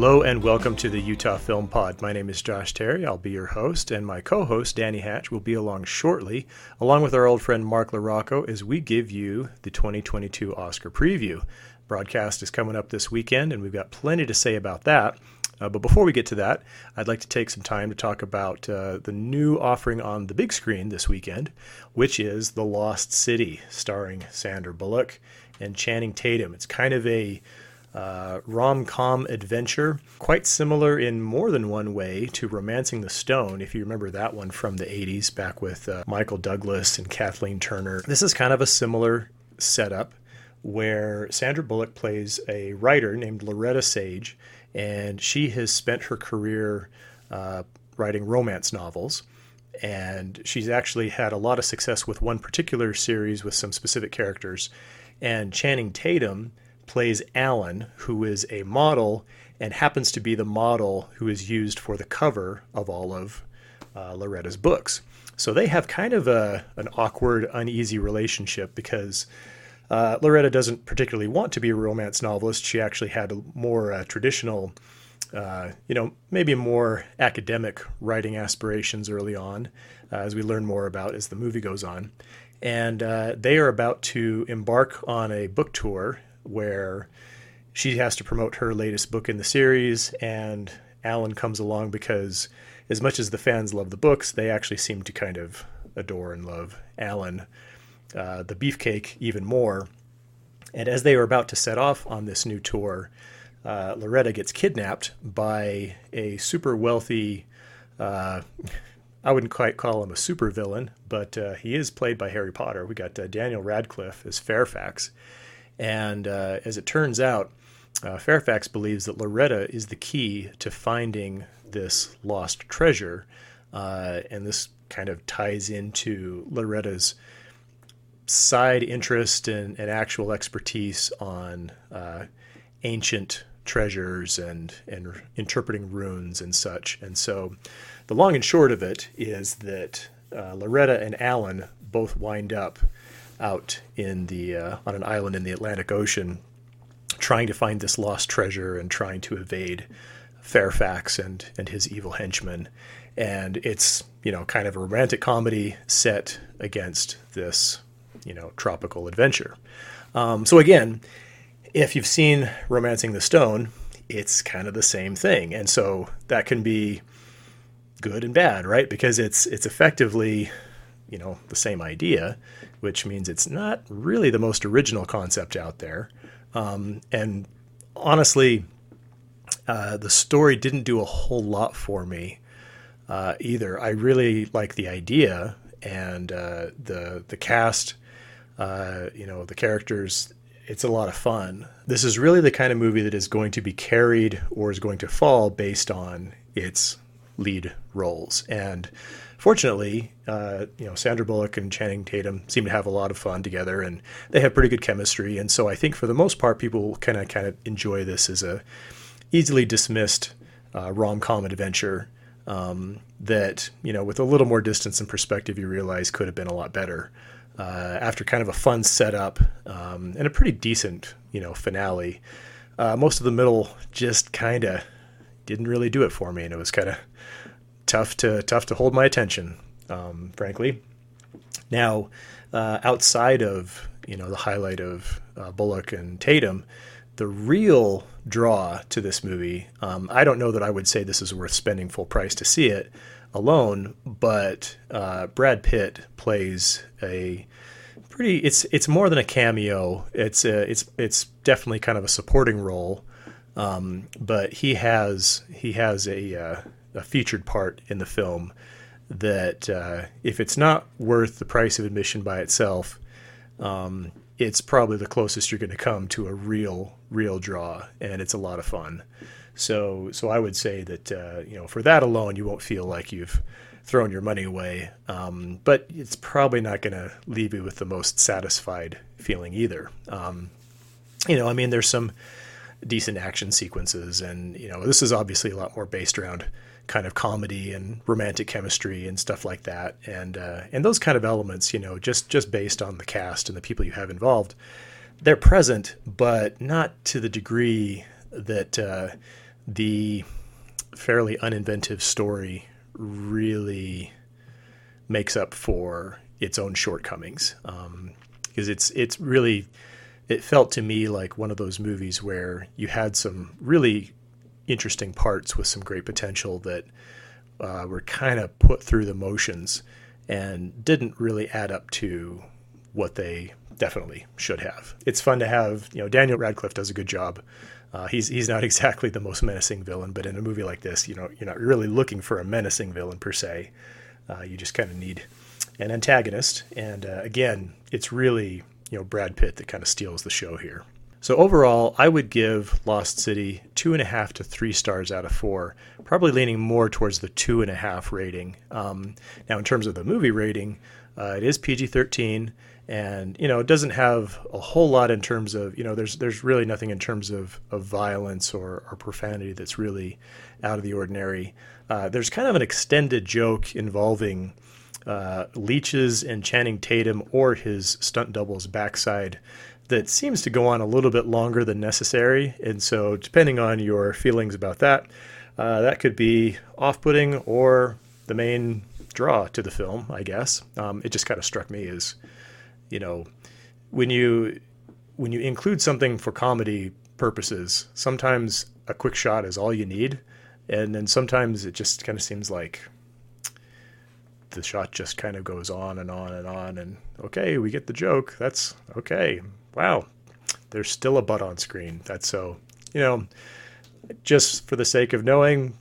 Hello and welcome to the Utah Film Pod. My name is Josh Terry. I'll be your host, and my co host, Danny Hatch, will be along shortly, along with our old friend Mark LaRocco, as we give you the 2022 Oscar preview. Broadcast is coming up this weekend, and we've got plenty to say about that. Uh, but before we get to that, I'd like to take some time to talk about uh, the new offering on the big screen this weekend, which is The Lost City, starring Sandra Bullock and Channing Tatum. It's kind of a uh, rom com adventure, quite similar in more than one way to Romancing the Stone, if you remember that one from the 80s, back with uh, Michael Douglas and Kathleen Turner. This is kind of a similar setup where Sandra Bullock plays a writer named Loretta Sage, and she has spent her career uh, writing romance novels. And she's actually had a lot of success with one particular series with some specific characters. And Channing Tatum plays Alan, who is a model and happens to be the model who is used for the cover of all of uh, Loretta's books. So they have kind of a, an awkward, uneasy relationship because uh, Loretta doesn't particularly want to be a romance novelist. She actually had a more uh, traditional, uh, you know, maybe more academic writing aspirations early on, uh, as we learn more about as the movie goes on. And uh, they are about to embark on a book tour where she has to promote her latest book in the series, and Alan comes along because, as much as the fans love the books, they actually seem to kind of adore and love Alan, uh, the beefcake, even more. And as they are about to set off on this new tour, uh, Loretta gets kidnapped by a super wealthy. Uh, I wouldn't quite call him a super villain, but uh, he is played by Harry Potter. We got uh, Daniel Radcliffe as Fairfax, and uh, as it turns out, uh, Fairfax believes that Loretta is the key to finding this lost treasure. Uh, and this kind of ties into Loretta's side interest and, and actual expertise on uh, ancient treasures and, and interpreting runes and such. And so the long and short of it is that uh, Loretta and Alan both wind up out in the uh, on an island in the Atlantic Ocean, trying to find this lost treasure and trying to evade Fairfax and and his evil henchmen. And it's you know kind of a romantic comedy set against this you know tropical adventure. Um, so again, if you've seen Romancing the Stone, it's kind of the same thing, and so that can be good and bad, right? Because it's it's effectively you know the same idea, which means it's not really the most original concept out there. Um, and honestly, uh, the story didn't do a whole lot for me uh, either. I really like the idea and uh, the the cast. Uh, you know the characters. It's a lot of fun. This is really the kind of movie that is going to be carried or is going to fall based on its lead roles and fortunately, uh, you know, Sandra Bullock and Channing Tatum seem to have a lot of fun together, and they have pretty good chemistry. And so I think for the most part, people kind of kind of enjoy this as a easily dismissed uh, rom com adventure um, that you know, with a little more distance and perspective, you realize could have been a lot better. Uh, after kind of a fun setup um, and a pretty decent, you know, finale, uh, most of the middle just kind of didn't really do it for me, and it was kind of tough to tough to hold my attention, um, frankly. Now, uh, outside of you know the highlight of uh, Bullock and Tatum, the real draw to this movie, um, I don't know that I would say this is worth spending full price to see it alone, but uh, Brad Pitt plays a pretty. It's it's more than a cameo. It's a, it's it's definitely kind of a supporting role, um, but he has he has a uh, a featured part in the film that uh, if it's not worth the price of admission by itself, um, it's probably the closest you're going to come to a real, real draw, and it's a lot of fun. So, so I would say that uh, you know for that alone, you won't feel like you've thrown your money away, um, but it's probably not going to leave you with the most satisfied feeling either. Um, you know, I mean, there's some decent action sequences, and you know, this is obviously a lot more based around kind of comedy and romantic chemistry and stuff like that, and uh, and those kind of elements, you know, just just based on the cast and the people you have involved, they're present, but not to the degree that uh, the fairly uninventive story really makes up for its own shortcomings. Um, because it's it's really it felt to me like one of those movies where you had some really interesting parts with some great potential that uh, were kind of put through the motions and didn't really add up to what they definitely should have. It's fun to have, you know, Daniel Radcliffe does a good job. Uh, he's he's not exactly the most menacing villain, but in a movie like this, you know, you're not really looking for a menacing villain per se. Uh, you just kind of need an antagonist, and uh, again, it's really you know Brad Pitt that kind of steals the show here. So overall, I would give Lost City two and a half to three stars out of four, probably leaning more towards the two and a half rating. Um, now, in terms of the movie rating, uh, it is PG thirteen, and you know it doesn't have a whole lot in terms of you know there's there's really nothing in terms of of violence or, or profanity that's really out of the ordinary. Uh, there's kind of an extended joke involving uh, leeches and Channing Tatum or his stunt double's backside that seems to go on a little bit longer than necessary. And so, depending on your feelings about that, uh, that could be off putting or the main draw to the film, I guess. Um, it just kind of struck me as, you know, when you when you include something for comedy purposes, sometimes a quick shot is all you need, and then sometimes it just kind of seems like the shot just kind of goes on and on and on and okay we get the joke that's okay wow there's still a butt on screen that's so you know just for the sake of knowing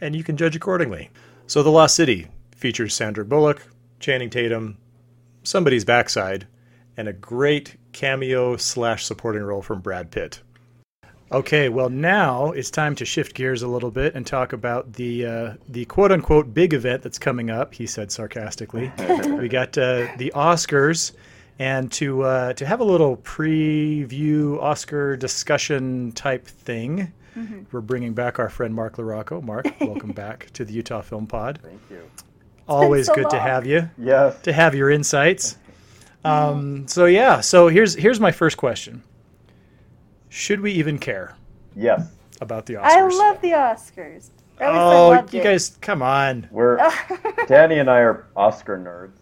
and you can judge accordingly. So the lost city features sandra bullock channing tatum somebody's backside and a great cameo slash supporting role from brad pitt Okay, well now it's time to shift gears a little bit and talk about the uh, the quote unquote big event that's coming up. He said sarcastically. we got uh, the Oscars, and to uh, to have a little preview Oscar discussion type thing, mm-hmm. we're bringing back our friend Mark LaRocco. Mark, welcome back to the Utah Film Pod. Thank you. Always so good long. to have you. Yes. To have your insights. Um, so yeah, so here's here's my first question should we even care? Yes. About the Oscars. I love the Oscars. Oh, you it. guys, come on. We're Danny and I are Oscar nerds.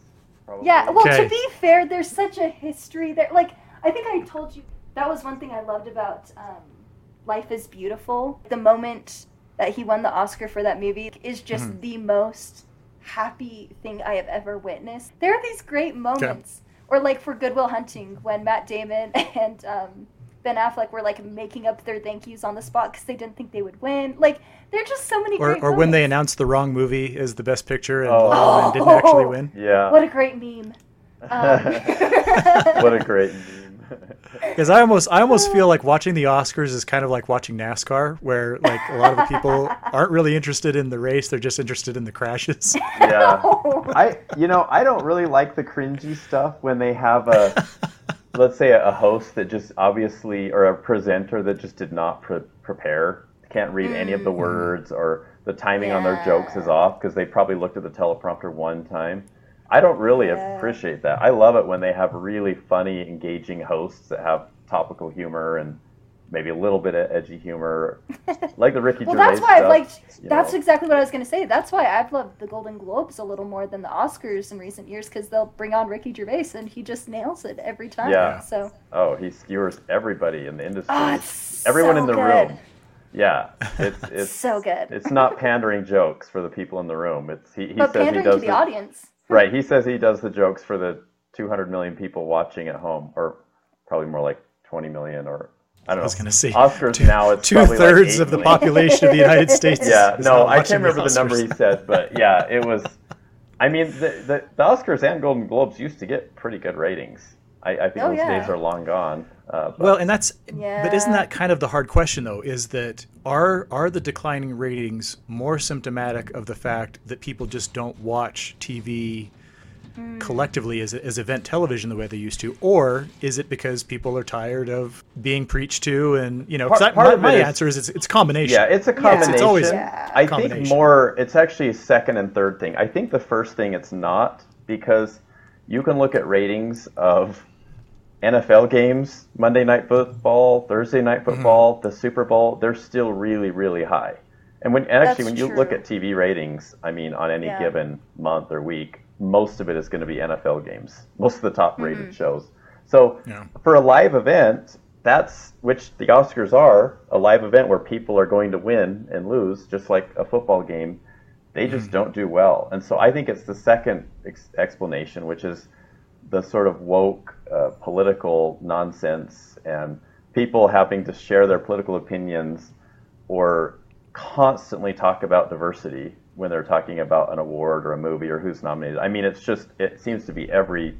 Probably. Yeah. Well, okay. to be fair, there's such a history there. Like, I think I told you that was one thing I loved about um, Life Is Beautiful. The moment that he won the Oscar for that movie is just mm-hmm. the most happy thing I have ever witnessed. There are these great moments, okay. or like for Good Will Hunting when Matt Damon and um, Ben Affleck were like making up their thank yous on the spot because they didn't think they would win. Like there are just so many. Or, or when they announced the wrong movie as the best picture and oh. didn't actually win. Yeah. What a great meme. Um. what a great meme. Because I almost, I almost feel like watching the Oscars is kind of like watching NASCAR, where like a lot of the people aren't really interested in the race; they're just interested in the crashes. Yeah, I, you know, I don't really like the cringy stuff when they have a let's say a host that just obviously or a presenter that just did not pre- prepare can't read mm. any of the mm-hmm. words or the timing yeah. on their jokes is off because they probably looked at the teleprompter one time i don't really yeah. appreciate that i love it when they have really funny engaging hosts that have topical humor and maybe a little bit of edgy humor, like the Ricky well, Gervais that's why stuff, I've liked. That's know. exactly what I was going to say. That's why I've loved the Golden Globes a little more than the Oscars in recent years because they'll bring on Ricky Gervais and he just nails it every time. Yeah. So. Oh, he skewers everybody in the industry. Oh, Everyone so in the good. room. Yeah, it's it's so good. It's not pandering jokes for the people in the room. It's he, he but says pandering he does to the, the audience. Right. He says he does the jokes for the 200 million people watching at home, or probably more like 20 million or I don't know. I was going to say Oscars two, now. It's two thirds like of the population of the United States. Yeah, no, I can't remember the, the, number he said, but yeah, it was. I mean, the, the, the Oscars and Golden Globes used to get pretty good ratings. I, I think oh, those yeah. days are long gone. Uh, well, and that's yeah. but isn't that kind of the hard question though? Is that are are the declining ratings more symptomatic of the fact that people just don't watch TV mm. collectively as, as event television the way they used to, or is it because people are tired of being preached to? And you know, part, part my, my is, answer is it's, it's a combination. Yeah, it's a combination. It's, always yeah. I combination. think more. It's actually a second and third thing. I think the first thing it's not because you can look at ratings of NFL games, Monday Night Football, Thursday Night mm-hmm. Football, mm-hmm. the Super Bowl, they're still really, really high. And when and actually, That's when you true. look at TV ratings, I mean, on any yeah. given month or week, most of it is going to be NFL games. Most of the top rated mm-hmm. shows. So yeah. for a live event, that's which the Oscars are a live event where people are going to win and lose, just like a football game. They just mm-hmm. don't do well, and so I think it's the second ex- explanation, which is the sort of woke uh, political nonsense and people having to share their political opinions or constantly talk about diversity when they're talking about an award or a movie or who's nominated. I mean, it's just it seems to be every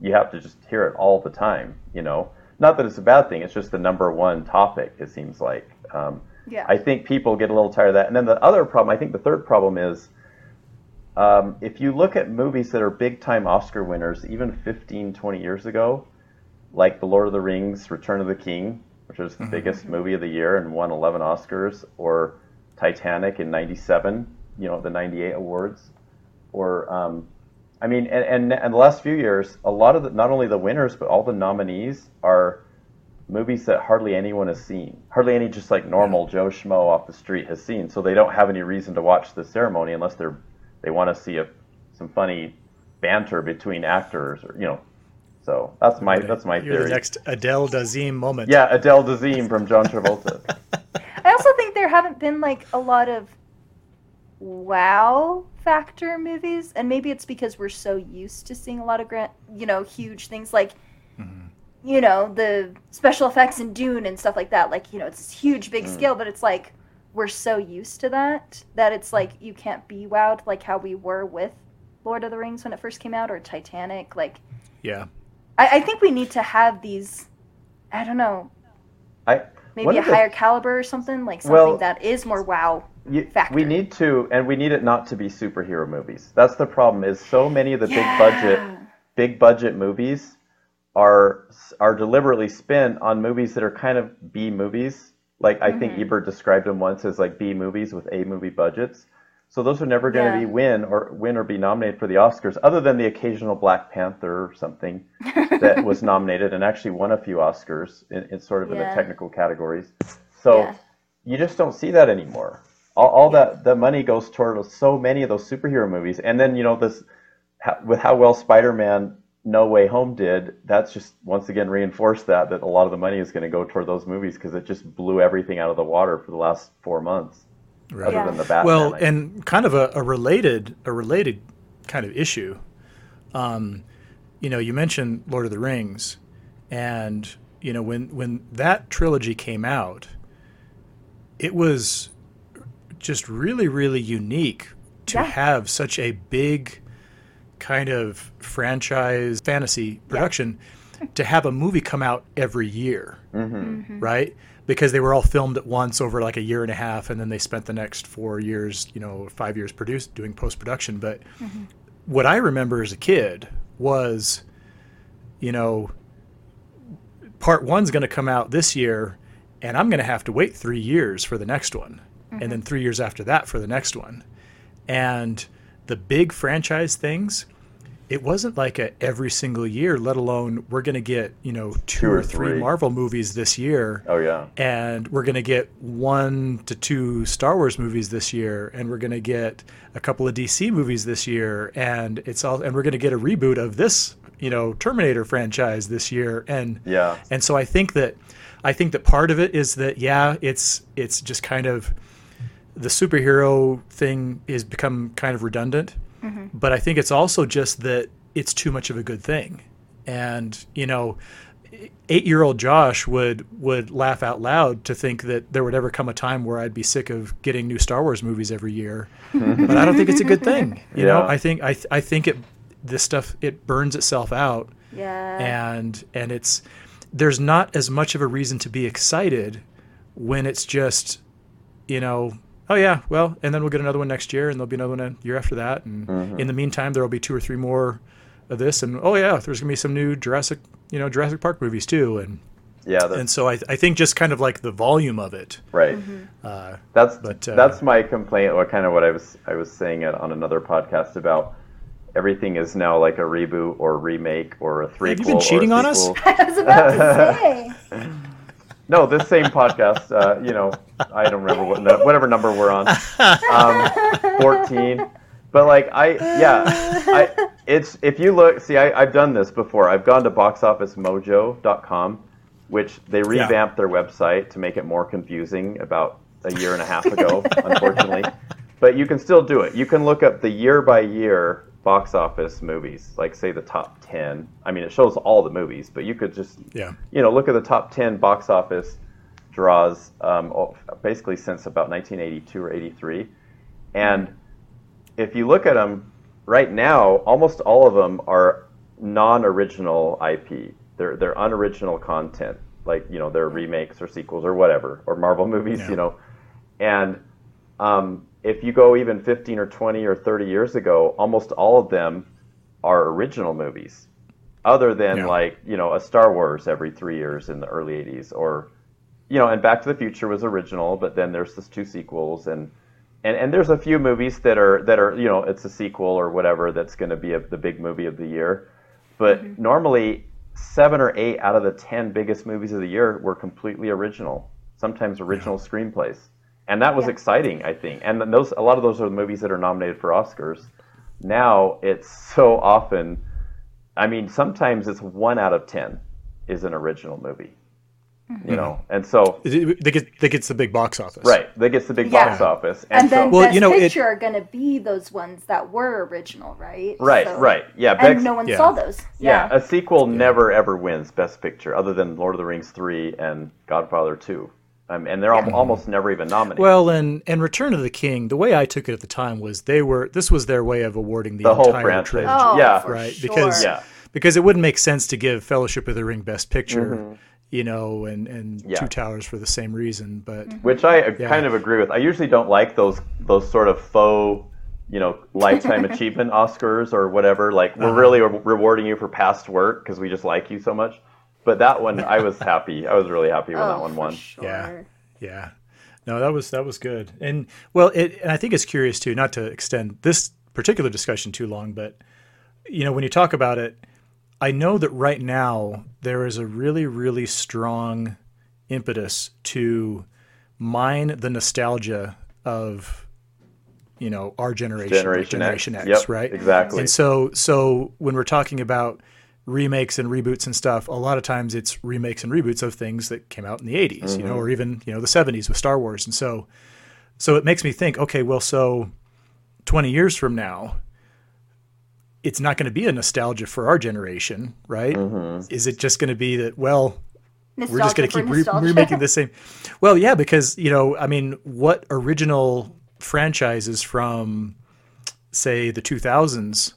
you have to just hear it all the time. You know, not that it's a bad thing. It's just the number one topic. It seems like. Um, yeah. I think people get a little tired of that. And then the other problem, I think the third problem is um, if you look at movies that are big time Oscar winners, even 15, 20 years ago, like The Lord of the Rings, Return of the King, which was the mm-hmm. biggest movie of the year and won 11 Oscars, or Titanic in 97, you know, the 98 awards, or, um, I mean, and, and, and the last few years, a lot of the, not only the winners, but all the nominees are movies that hardly anyone has seen. Hardly any just like normal Joe Schmo off the street has seen. So they don't have any reason to watch the ceremony unless they're they want to see a, some funny banter between actors, or you know. So that's my that's my You're theory. The next Adele Dazeem moment. Yeah, Adele Dazeem from John Travolta. I also think there haven't been like a lot of wow factor movies, and maybe it's because we're so used to seeing a lot of grand, you know, huge things like. Mm-hmm. You know the special effects in Dune and stuff like that. Like you know, it's this huge, big mm. scale, but it's like we're so used to that that it's like you can't be wowed like how we were with Lord of the Rings when it first came out or Titanic. Like, yeah, I, I think we need to have these. I don't know. I maybe a higher caliber or something like something well, that is more wow. You, factor. We need to, and we need it not to be superhero movies. That's the problem. Is so many of the yeah. big budget, big budget movies are are deliberately spent on movies that are kind of B movies like I mm-hmm. think Ebert described them once as like B movies with A movie budgets. So those are never going to yeah. be win or win or be nominated for the Oscars, other than the occasional Black Panther or something that was nominated and actually won a few Oscars in, in sort of yeah. in the technical categories. So you just don't see that anymore. All, all that the money goes toward so many of those superhero movies, and then you know this with how well Spider-Man no Way Home did, that's just once again reinforced that that a lot of the money is going to go toward those movies because it just blew everything out of the water for the last four months. Right. Other yeah. than the Batman. Well, and kind of a, a, related a related kind of issue. Um, you know, you mentioned Lord of the Rings, and you know when when that trilogy came out, it was just really really unique to yeah. have such a big kind of franchise fantasy production yeah. to have a movie come out every year, mm-hmm. Mm-hmm. right? Because they were all filmed at once over like a year and a half, and then they spent the next four years, you know, five years produced doing post production. But mm-hmm. what I remember as a kid was, you know, part one's going to come out this year, and I'm going to have to wait three years for the next one, and then mm-hmm. three years after that for the next one, and the big franchise things it wasn't like a every single year, let alone we're going to get, you know, two, two or, or three. three Marvel movies this year. Oh, yeah. And we're going to get one to two Star Wars movies this year. And we're going to get a couple of DC movies this year. And it's all, and we're going to get a reboot of this, you know, Terminator franchise this year. And, yeah. And so I think that, I think that part of it is that, yeah, it's, it's just kind of, the superhero thing is become kind of redundant Mm-hmm. But I think it's also just that it's too much of a good thing. And, you know, eight year old Josh would would laugh out loud to think that there would ever come a time where I'd be sick of getting new Star Wars movies every year. but I don't think it's a good thing. You yeah. know, I think I I think it this stuff it burns itself out. Yeah. And and it's there's not as much of a reason to be excited when it's just, you know, oh yeah, well, and then we'll get another one next year, and there'll be another one a year after that, and mm-hmm. in the meantime, there will be two or three more of this, and oh yeah, there's gonna be some new Jurassic, you know, Jurassic Park movies too, and yeah, and so I, I think just kind of like the volume of it, right? Mm-hmm. Uh, that's but, uh, that's my complaint, or kind of what I was I was saying on another podcast about everything is now like a reboot or remake or a threequel. Have you been cheating on us? I was about to say. No, this same podcast. Uh, you know, I don't remember what no, whatever number we're on. Um, Fourteen. But like I, yeah, I, it's if you look, see, I, I've done this before. I've gone to boxofficemojo.com, which they revamped their website to make it more confusing about a year and a half ago, unfortunately. But you can still do it. You can look up the year by year box office movies, like say the top 10. I mean, it shows all the movies, but you could just, Yeah. you know, look at the top 10 box office draws um, basically since about 1982 or 83. And if you look at them right now, almost all of them are non-original IP. They're they're unoriginal content, like you know they're remakes or sequels or whatever, or Marvel movies, Yeah. you know. And um, if you go even 15 or 20 or 30 years ago, almost all of them are original movies, other than Yeah. like you know a Star Wars every three years in the early 80s, or you know, and Back to the Future was original, but then there's this two sequels and. And, and there's a few movies that are that are you know it's a sequel or whatever that's going to be a, the big movie of the year, but mm-hmm. normally seven or eight out of the ten biggest movies of the year were completely original, sometimes original screenplays, and that was Yeah. exciting I think. And those a lot of those are the movies that are nominated for Oscars. Now it's so often, I mean sometimes it's one out of ten is an original movie, mm-hmm. you know, and so It- it- That gets, that gets the big box office. right that gets the big Yeah. box office, And, so, then Well, Best you know, it- Picture are going to be those ones that were original, right? right So- right yeah And no one yeah. saw those. Yeah, Yeah. a sequel never ever wins Best Picture, other than Lord of the Rings three and Godfather two, um, and they're al- Yeah. almost never even nominated. Well, and and Return of the King, the way I took it at the time was they were this was their way of awarding the, The whole entire franchise. trilogy. Oh, Yeah. for right sure. because Yeah. because it wouldn't make sense to give Fellowship of the Ring Best Picture, you know, and and Mm-hmm. Yeah. Two Towers for the same reason. But Mm-hmm. which I uh, kind of agree with. I usually don't like those those sort of faux, you know, lifetime achievement Oscars or whatever. Like we're really re- rewarding you for past work because we just like you so much. But that one, I was happy. I was really happy when Oh, that one for won. Sure. Yeah. yeah, no, that was that was good. And well, it and I think it's curious too, not to extend this particular discussion too long, but you know, when you talk about it, I know that right now there is a really really strong impetus to mine the nostalgia of you know our generation Generation X. generation X, Yep, right exactly. and so so when we're talking about remakes and reboots and stuff a lot of times it's remakes and reboots of things that came out in the 80s you Mm-hmm. know or even you know the 70s with Star Wars and so so it makes me think okay well so 20 years from now it's not going to be a nostalgia for our generation right Mm-hmm. is it just going to be that well we're just going to keep re- remaking the same. Well, yeah, because you know, I mean, what original franchises from, say, the 2000s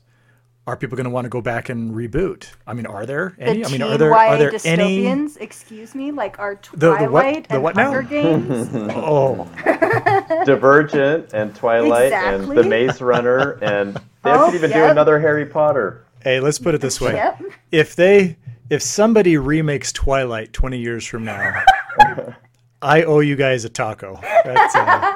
are people going to want to go back and reboot? I mean, are there The any? I mean, are there YA are there any? excuse me, like our the what- Twilight the and what now? Hunger Games. Oh, Divergent and Twilight Exactly. and The Maze Runner and they Oh, could even do another Harry Potter. hey, let's put it this way: Yep. if they, if somebody remakes Twilight 20 years from now, I owe you guys a taco. That's, uh,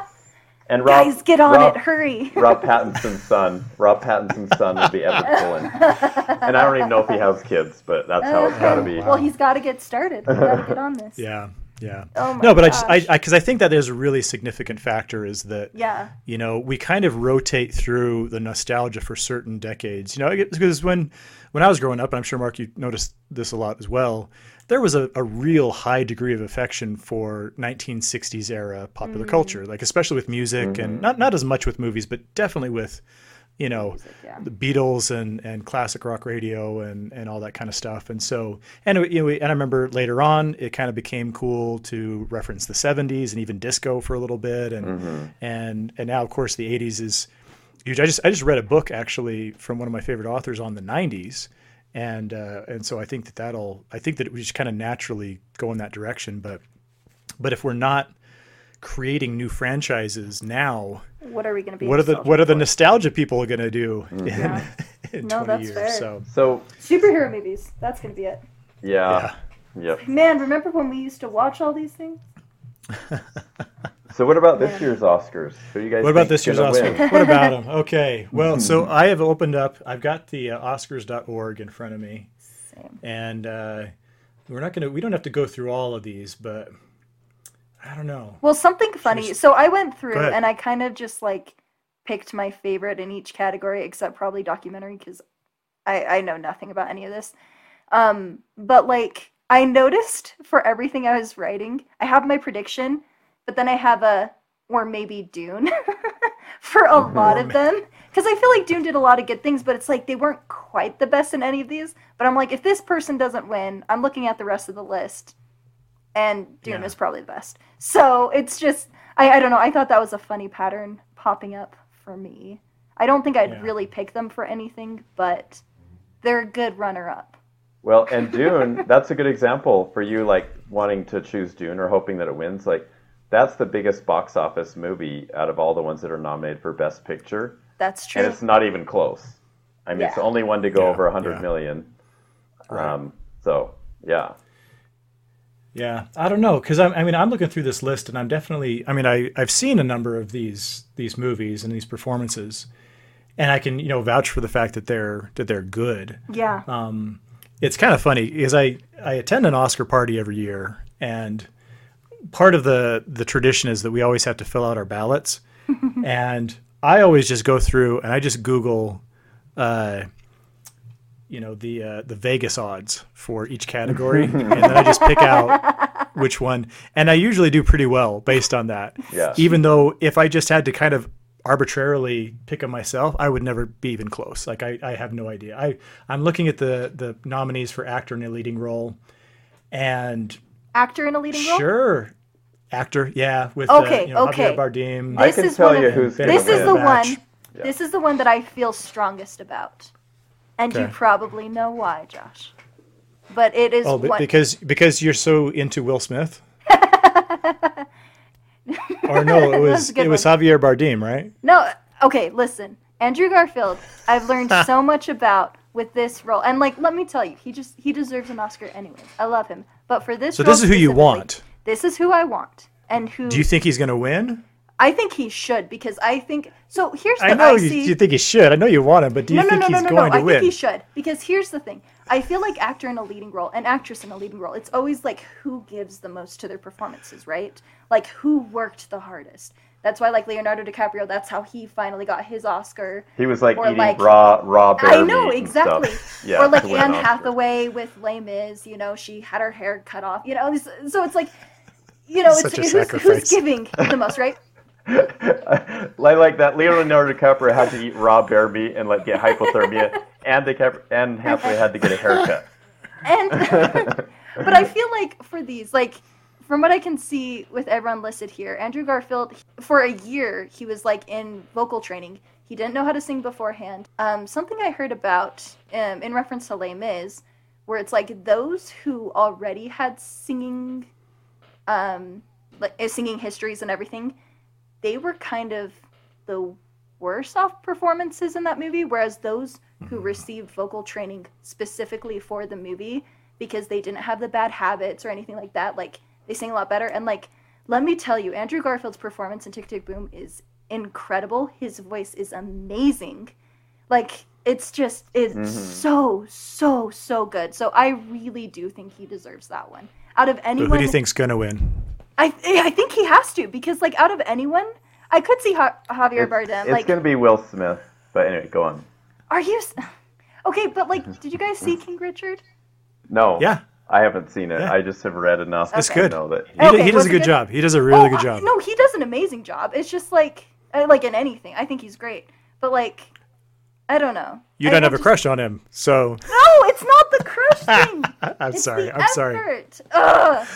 And Rob, Guys, get on Rob, it, hurry. Rob Pattinson's son. Rob Pattinson's son would be Everett Cullen. And I don't even know if he has kids, but that's how it's got to be. Well, he's got to get started. We got to get on this. yeah, yeah. Oh my no, but I just, I, gosh. I, because I think that there's a really significant factor is that Yeah. you know we kind of rotate through the nostalgia for certain decades you know because when when i was growing up and i'm sure mark you noticed this a lot as well there was a, a real high degree of affection for 1960s era popular mm. culture like especially with music and mm-hmm. not not as much with movies but definitely with you know yeah. the Beatles and, and classic rock radio and, and all that kind of stuff. And so, and you know, and I remember later on, it kind of became cool to reference the '70s and even disco for a little bit. And mm-hmm. and and now, of course, the '80s is huge. I just I just read a book actually from one of my favorite authors on the '90s. And uh, and so I think that that'll I think that it would just kind of naturally go in that direction. But but if we're not creating new franchises now, What are we going to be? what are the what are the nostalgia people going to do Yeah. in, in No, 20 that's years? fair. So So, superhero movies? That's going to be it. yeah. Yep. Man, remember when we used to watch all these things? So what about this year's Oscars? Who you guys? What about this year's Oscars? win? what about them? Okay. Well, so I have opened up. I've got the uh, Oscars.org in front of me, Same. and uh, we're not gonna. We don't have to go through all of these, but I don't know. Well, something funny. So I went through and I kind of just like picked my favorite in each category, except probably documentary because I I know nothing about any of this. Um, but like I noticed for everything I was writing, I have my prediction, but then I have a or maybe Dune for a oh, lot of them because I feel like Dune did a lot of good things, but it's like they weren't quite the best in any of these. But I'm like, if this person doesn't win, I'm looking at the rest of the list, and Dune Yeah. is probably the best. So it's just, I, I don't know. I thought that was a funny pattern popping up for me. I don't think I'd Yeah. really pick them for anything, but they're a good runner up. Well, and Dune, that's a good example for you, like wanting to choose Dune or hoping that it wins. Like, that's the biggest box office movie out of all the ones that are nominated for Best Picture, That's true. and it's not even close. I mean, it's the only one to go Yeah, over a hundred yeah. million. Right. Um, so yeah, Yeah, I don't know because I mean I'm looking through this list and I'm definitely I mean I I've seen a number of these these movies and these performances, and I can you know vouch for the fact that they're that they're good. yeah. Um, it's kind of funny because I I attend an Oscar party every year, and part of the the tradition is that we always have to fill out our ballots, and I always just go through and I just Google, uh, you know the uh, the Vegas odds for each category, and then I just pick out which one, and I usually do pretty well based on that. Yeah. Even though if I just had to kind of arbitrarily pick them myself, I would never be even close. Like I, I have no idea. I I'm looking at the the nominees for actor in a leading role, and Actor in a leading role? sure, actor, yeah, with Okay, uh, you know, okay. Javier Bardem. I This can is tell one you of- who's This is the Batch. one. This is the one that I feel strongest about. And you probably know why, Josh. But it is oh, but one. because because you're so into Will Smith. or no, it That's was a good it was. Javier Bardem, right? No, okay, listen. Andrew Garfield, I've learned so much about with this role. And like let me tell you, he just he deserves an Oscar anyway. I love him. But for this So this is who you want. This is who I want. And who Do you think he's going to win? I think he should because I think so here's the thing. I know you, see, you think he should. I know you want him, but do you no, think no, no, he's no, no, going no. to I win? think he should because here's the thing. I feel like actor in a leading role and actress in a leading role. It's always like who gives the most to their performances, right? Like who worked the hardest. That's why, like Leonardo DiCaprio, that's how he finally got his Oscar. He was like Or eating like- raw raw bear I know meat and exactly. stuff. Yeah, or like to win Anne Oscar. Hathaway with Les Mis. You know, she had her hair cut off. You know, so it's like, you know, it's Such a who's, who's giving the most, right? I like that Leonardo DiCaprio had to eat raw bear meat and like get hypothermia, and DiCaprio and Hathaway had to get a haircut. And but I feel like for these, like from what I can see with everyone listed here, Andrew Garfield for a year he was like in vocal training. He didn't know how to sing beforehand. Um, something I heard about um, in reference to Les Mis, where it's like those who already had singing, um, like uh, singing histories and everything, they were kind of the worse off performances in that movie, whereas those who received vocal training specifically for the movie because they didn't have the bad habits or anything like that, like they sing a lot better. And like, let me tell you, Andrew Garfield's performance in Tick Tick Boom is incredible. His voice is amazing. Like, it's just it's mm-hmm. so so so good. So I really do think he deserves that one. Out of But anyone, who do you think's going to win? I I think he has to because like out of anyone, I could see ha- Javier It's, Bardem. it's like, gonna be Will Smith. But anyway, go on. are you? Okay, but like, did you guys see King Richard? No. Yeah. I haven't seen it. Yeah. I just have read enough It's to good. know that. He, Okay, he does a good good? job. He does a really Oh, good I- job. no, he does an amazing job. It's just like, uh, like in anything, I think he's great. But like, I don't know. You I- don't I have a just- crush on him, so No, it's not the crush thing. I'm It's sorry. the I'm sorry. effort. Ugh.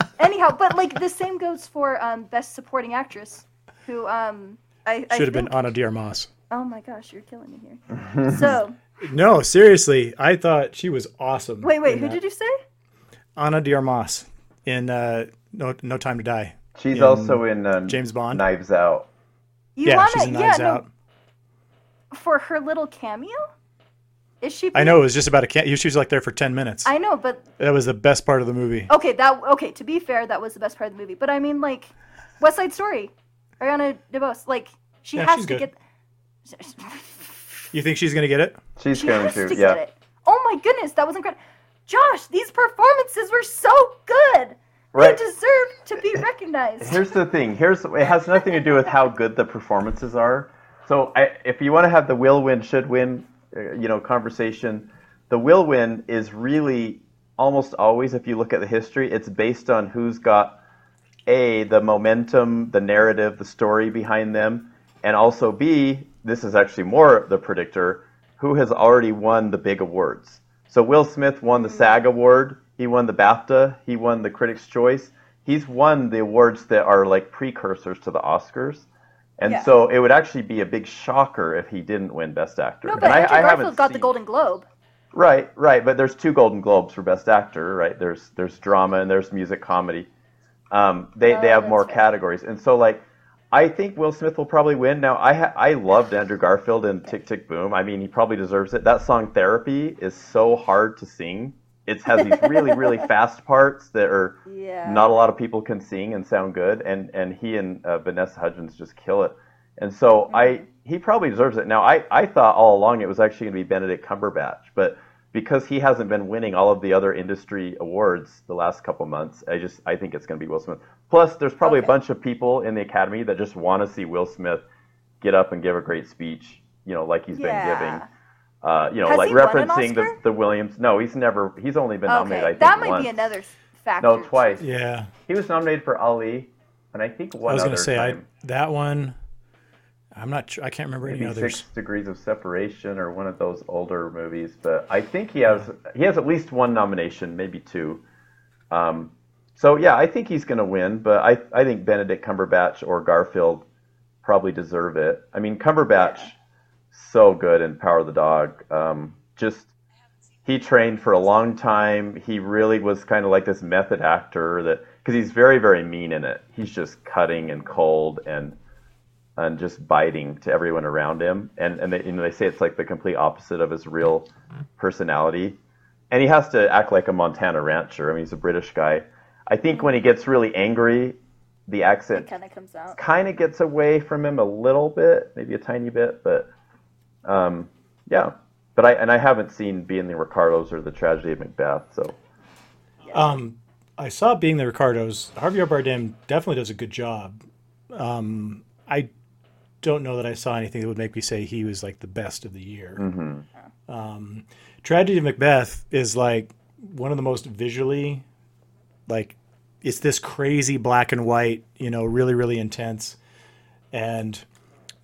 Anyhow, but like the same goes for um, best supporting actress, who um, I, I Should have been Ana de Armas. Oh my gosh, you're killing me here. so No, seriously, I thought she was awesome. wait, wait, who that. did you say? Ana de Armas in uh, No No Time to Die. She's in also in um, James Bond. Knives Out. You yeah, wanna, she's in yeah, Knives no, Out. for her little cameo. Is she? I know it was just about a cat. She was like there for ten minutes. I know, but that was the best part of the movie. okay, that okay. To be fair, that was the best part of the movie. But I mean, like, West Side Story. Ariana DeBose. Like she Yeah, has she's to good. get. You think she's gonna get it? She's She going has to, to yeah. get it. Oh my goodness, that was incredible. Josh, these performances were so good. Right. They deserve to be recognized. Here's the thing. Here's it has nothing to do with how good the performances are. So I, if you want to have the will win should win, uh, you know, conversation, the will win is really almost always, if you look at the history, it's based on who's got a the momentum, the narrative, the story behind them, and also b this is actually more the predictor who has already won the big awards. So Will Smith won the SAG award, he won the BAFTA, he won the Critics' Choice. He's won the awards that are like precursors to the Oscars. And Yeah. so it would actually be a big shocker if he didn't win Best Actor. no, And but I- Andrew I haven't Garfield got the Golden Globe. Right, right, but there's two Golden Globes for Best Actor, right? There's there's drama and there's music comedy. Um, they they Oh, have more right. categories, and so like I think Will Smith will probably win. Now I ha- I loved Andrew Garfield in Tick Tick Boom. I mean he probably deserves it. That song Therapy is so hard to sing. It has these really really fast parts that are Yeah. not a lot of people can sing and sound good, and and he and uh, Vanessa Hudgens just kill it. And so I he probably deserves it. Now I I thought all along it was actually going to be Benedict Cumberbatch, but because he hasn't been winning all of the other industry awards the last couple months, I just I think it's going to be Will Smith. Plus, there's probably a bunch of people in the Academy that just want to see Will Smith get up and give a great speech, you know, like he's been giving. Uh, you know, Has like he won an referencing the, the Williams. No, he's never. He's only been nominated. I Okay, think that might once. be another s- factor. No, twice. Yeah. He was nominated for Ali, and I think one I was gonna say. I that one. I'm not. Sure, I can't remember any Maybe others. Six Degrees of Separation or one of those older movies, but I think he has he has at least one nomination, maybe two. Um, so yeah, I think he's going to win, but I I think Benedict Cumberbatch or Garfield probably deserve it. I mean, Cumberbatch so good in Power of the Dog. Um, just he trained for a long time. He really was kind of like this method actor that because he's very very mean in it. He's just cutting and cold and and just biting to everyone around him. And and they, you know they say it's like the complete opposite of his real personality. And he has to act like a Montana rancher. I mean, he's a British guy. I think when he gets really angry, the It accent kind of comes out. kind of gets away from him a little bit, maybe a tiny bit, but um, yeah. But I and I haven't seen Being the Ricardos or The Tragedy of Macbeth, so Um, I saw being the Ricardos. Javier Bardem definitely does a good job. Um, I don't know that I saw anything that would make me say he was like the best of the year. Um, Tragedy of Macbeth is like one of the most visually, like, it's this crazy black and white, you know, really really intense, and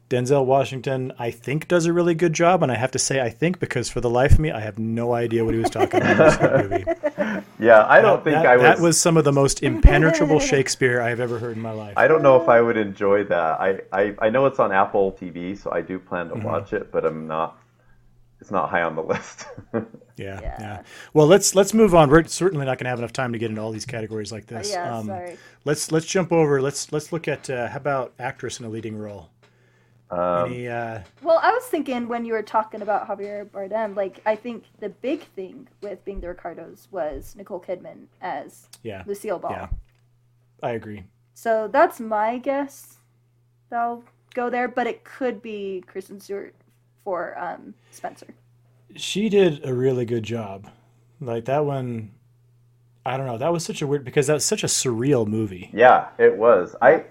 Denzel Washington, I think, does a really good job, and I have to say, I think because for the life of me, I have no idea what he was talking about in this movie. Yeah. I don't That- think that, I was. that was some of the most impenetrable Shakespeare I've ever heard in my life. I don't know if I would enjoy that. I, I, I know it's on Apple TV, so I do plan to Mm-hmm. watch it, but I'm not. It's not high on the list. yeah, Yeah. yeah, Well, let's let's move on. We're certainly not going to have enough time to get into all these categories like this. yeah, Um, sorry. Let's let's jump over. Let's let's look at uh, how about actress in a leading role. Um, Any, uh, Well, I was thinking when you were talking about Javier Bardem, like I think the big thing with being the Ricardos was Nicole Kidman as yeah, Lucille Ball. yeah, I agree. So that's my guess. That'll go there, but it could be Kristen Stewart for um, Spencer. She did a really good job. Like that one, I don't know. That was such a weird because that was such a surreal movie. yeah, it was. I.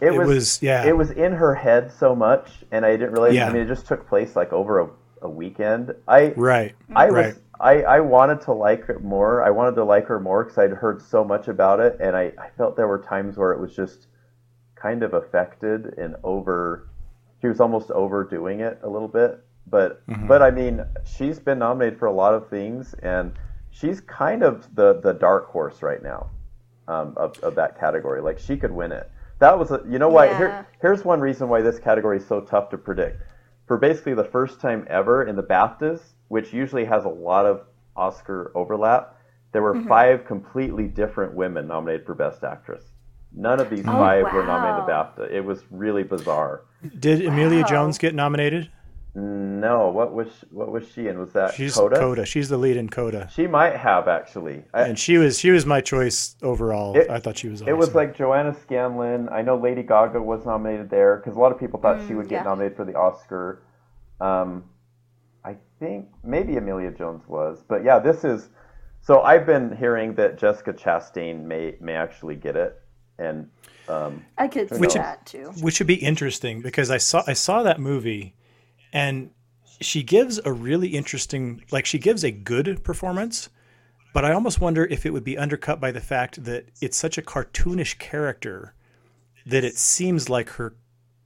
It, It was, was- yeah. It was in her head so much, and I didn't realize. Yeah. I mean, it just took place like over a, a weekend. I Right. I was Right. I, I wanted to like it more. I wanted to like her more because I'd heard so much about it, and I, I felt there were times where it was just kind of affected and over. She was almost overdoing it a little bit, but Mm-hmm. but I mean, she's been nominated for a lot of things, and she's kind of the the dark horse right now um, of of that category. Like she could win it. That was a, you know why Yeah. here here's one reason why this category is so tough to predict. For basically the first time ever in the BAFTAs, which usually has a lot of Oscar overlap, there were Mm-hmm. five completely different women nominated for Best Actress. None of these five were nominated Oh, wow. to BAFTA. It was really bizarre. Did Emilia Wow. Jones get nominated? No, what was what was she in? Was that She's Coda? Coda. She's the lead in Coda. She might have actually. I, And she was she was my choice overall. It- I thought she was awesome. It was like Joanna Scanlon. I know Lady Gaga was nominated there because a lot of people thought she Mm, would get yeah. nominated for the Oscar. Um, I think maybe Emilia Jones was, but yeah, this is. So I've been hearing that Jessica Chastain may may actually get it, and um, I could see Which- that too. which would be interesting because I saw I saw that movie, and she gives a really interesting like she gives a good performance, but I almost wonder if it would be undercut by the fact that it's such a cartoonish character that it seems like her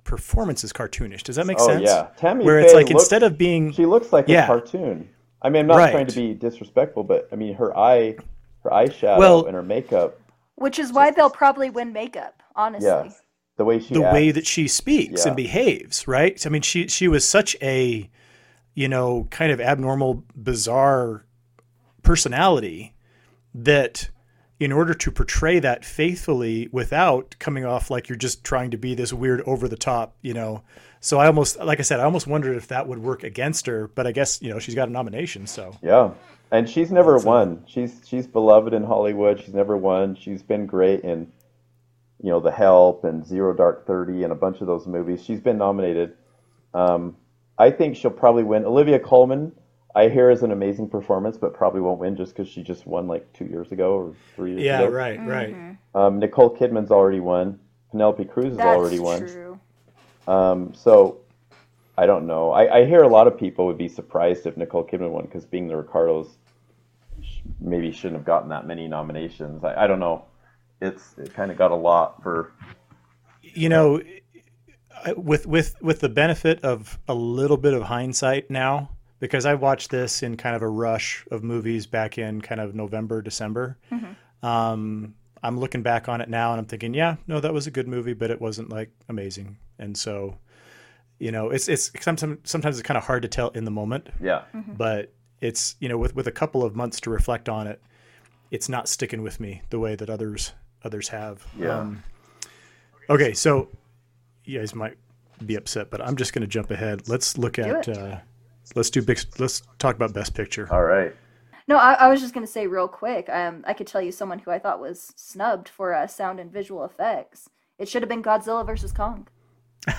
performance is cartoonish. Does that make oh sense? yeah, Tammy Where Faye it's like looks- instead of being she looks like Yeah. a cartoon. I mean, I'm not Right. trying to be disrespectful, but I mean her eye, her eyeshadow, Well- and her makeup. Which is why they'll probably win makeup, honestly. Yeah, the way she the acts. way that she speaks Yeah. and behaves, right? I mean, she she was such a, you know, kind of abnormal, bizarre personality that in order to portray that faithfully without coming off like you're just trying to be this weird over the top, you know. So I almost like I said, I almost wondered if that would work against her, but I guess, you know, she's got a nomination, so Yeah, and she's never won. She's she's beloved in Hollywood. She's never won. She's been great in, you know, The Help and Zero Dark Thirty and a bunch of those movies. She's been nominated. Um, I think she'll probably win. Olivia Colman, I hear is an amazing performance, but probably won't win just because she just won like two years ago or three years yeah, ago. Yeah, right, right. Um, Nicole Kidman's already won. Penelope Cruz has That's already won. true. Um, so I don't know. I, I hear a lot of people would be surprised if Nicole Kidman won because being the Ricardos, maybe shouldn't have gotten that many nominations. I, I don't know. It's it kind of got a lot for you know with with with the benefit of a little bit of hindsight now because I watched this in kind of a rush of movies back in kind of November December um, I'm looking back on it now and I'm thinking yeah no that was a good movie but it wasn't like amazing. And so you know it's it's sometimes sometimes it's kind of hard to tell in the moment. Yeah. but it's you know with with a couple of months to reflect on it it's not sticking with me the way that others others have Yeah. um, okay so you guys might be upset but i'm just going to jump ahead let's look at uh let's do big let's talk about best picture All right. No, I, I was just gonna say real quick. Um, I could tell you someone who I thought was snubbed for uh, sound and visual effects. It should have been Godzilla versus Kong.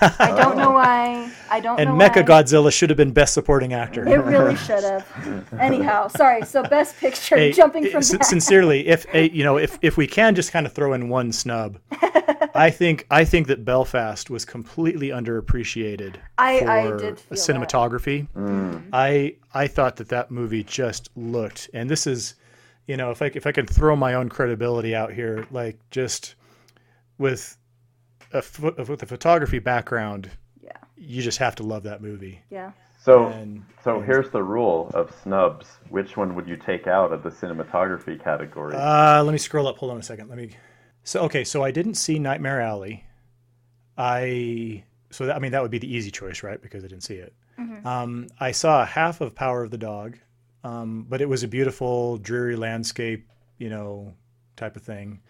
I don't know why. I don't and know mecha godzilla should have been best supporting actor It really should have. Anyhow, sorry. So best picture. Hey, jumping eh, from that. sincerely if eh, you know if if we can just kind of throw in one snub i think i think that belfast was completely underappreciated I- for I did feel that. cinematography Mm. i i thought that that movie just looked and this is you know if i if i can throw my own credibility out here like just with a pho- with a photography background Yeah. you just have to love that movie Yeah. So and so here's the rule of snubs. Which one would you take out of the cinematography category? Uh, let me scroll up. Hold on a second. Let me. So okay, so I didn't see Nightmare Alley. I so that, I mean that would be the easy choice, right? Because I didn't see it. Um, I saw half of Power of the Dog, um, but it was a beautiful, dreary landscape, you know, type of thing.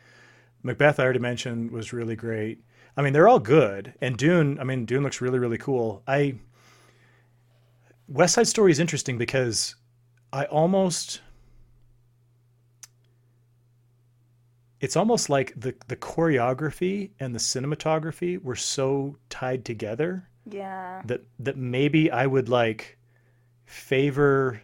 Macbeth, I already mentioned, was really great. I mean, they're all good, and Dune. I mean, Dune looks really, really cool. I West Side Story is interesting because I almost it's almost like the the choreography and the cinematography were so tied together Yeah. that that maybe I would like favor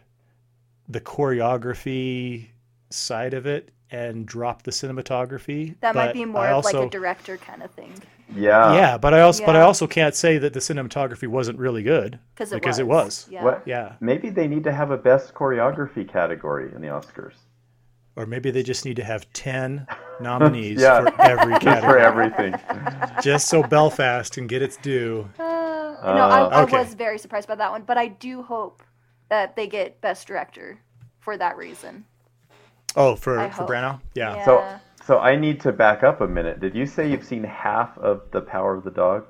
the choreography side of it and drop the cinematography. That might be more I of like a director kind of thing. Yeah. yeah, but I also but I also can't say that the cinematography wasn't really good 'Cause it because it was. was. Yeah. What? Yeah, Maybe they need to have a best choreography category in the Oscars. or maybe they just need to have ten nominees Yeah. for every Just for category, everything. just so Belfast can get its due. Uh, no, I, I okay. was very surprised by that one, but I do hope that they get best director for that reason. Oh, for I for hope. Branagh, yeah. Yeah. So, so I need to back up a minute. Did you say you've seen half of the Power of the Dog?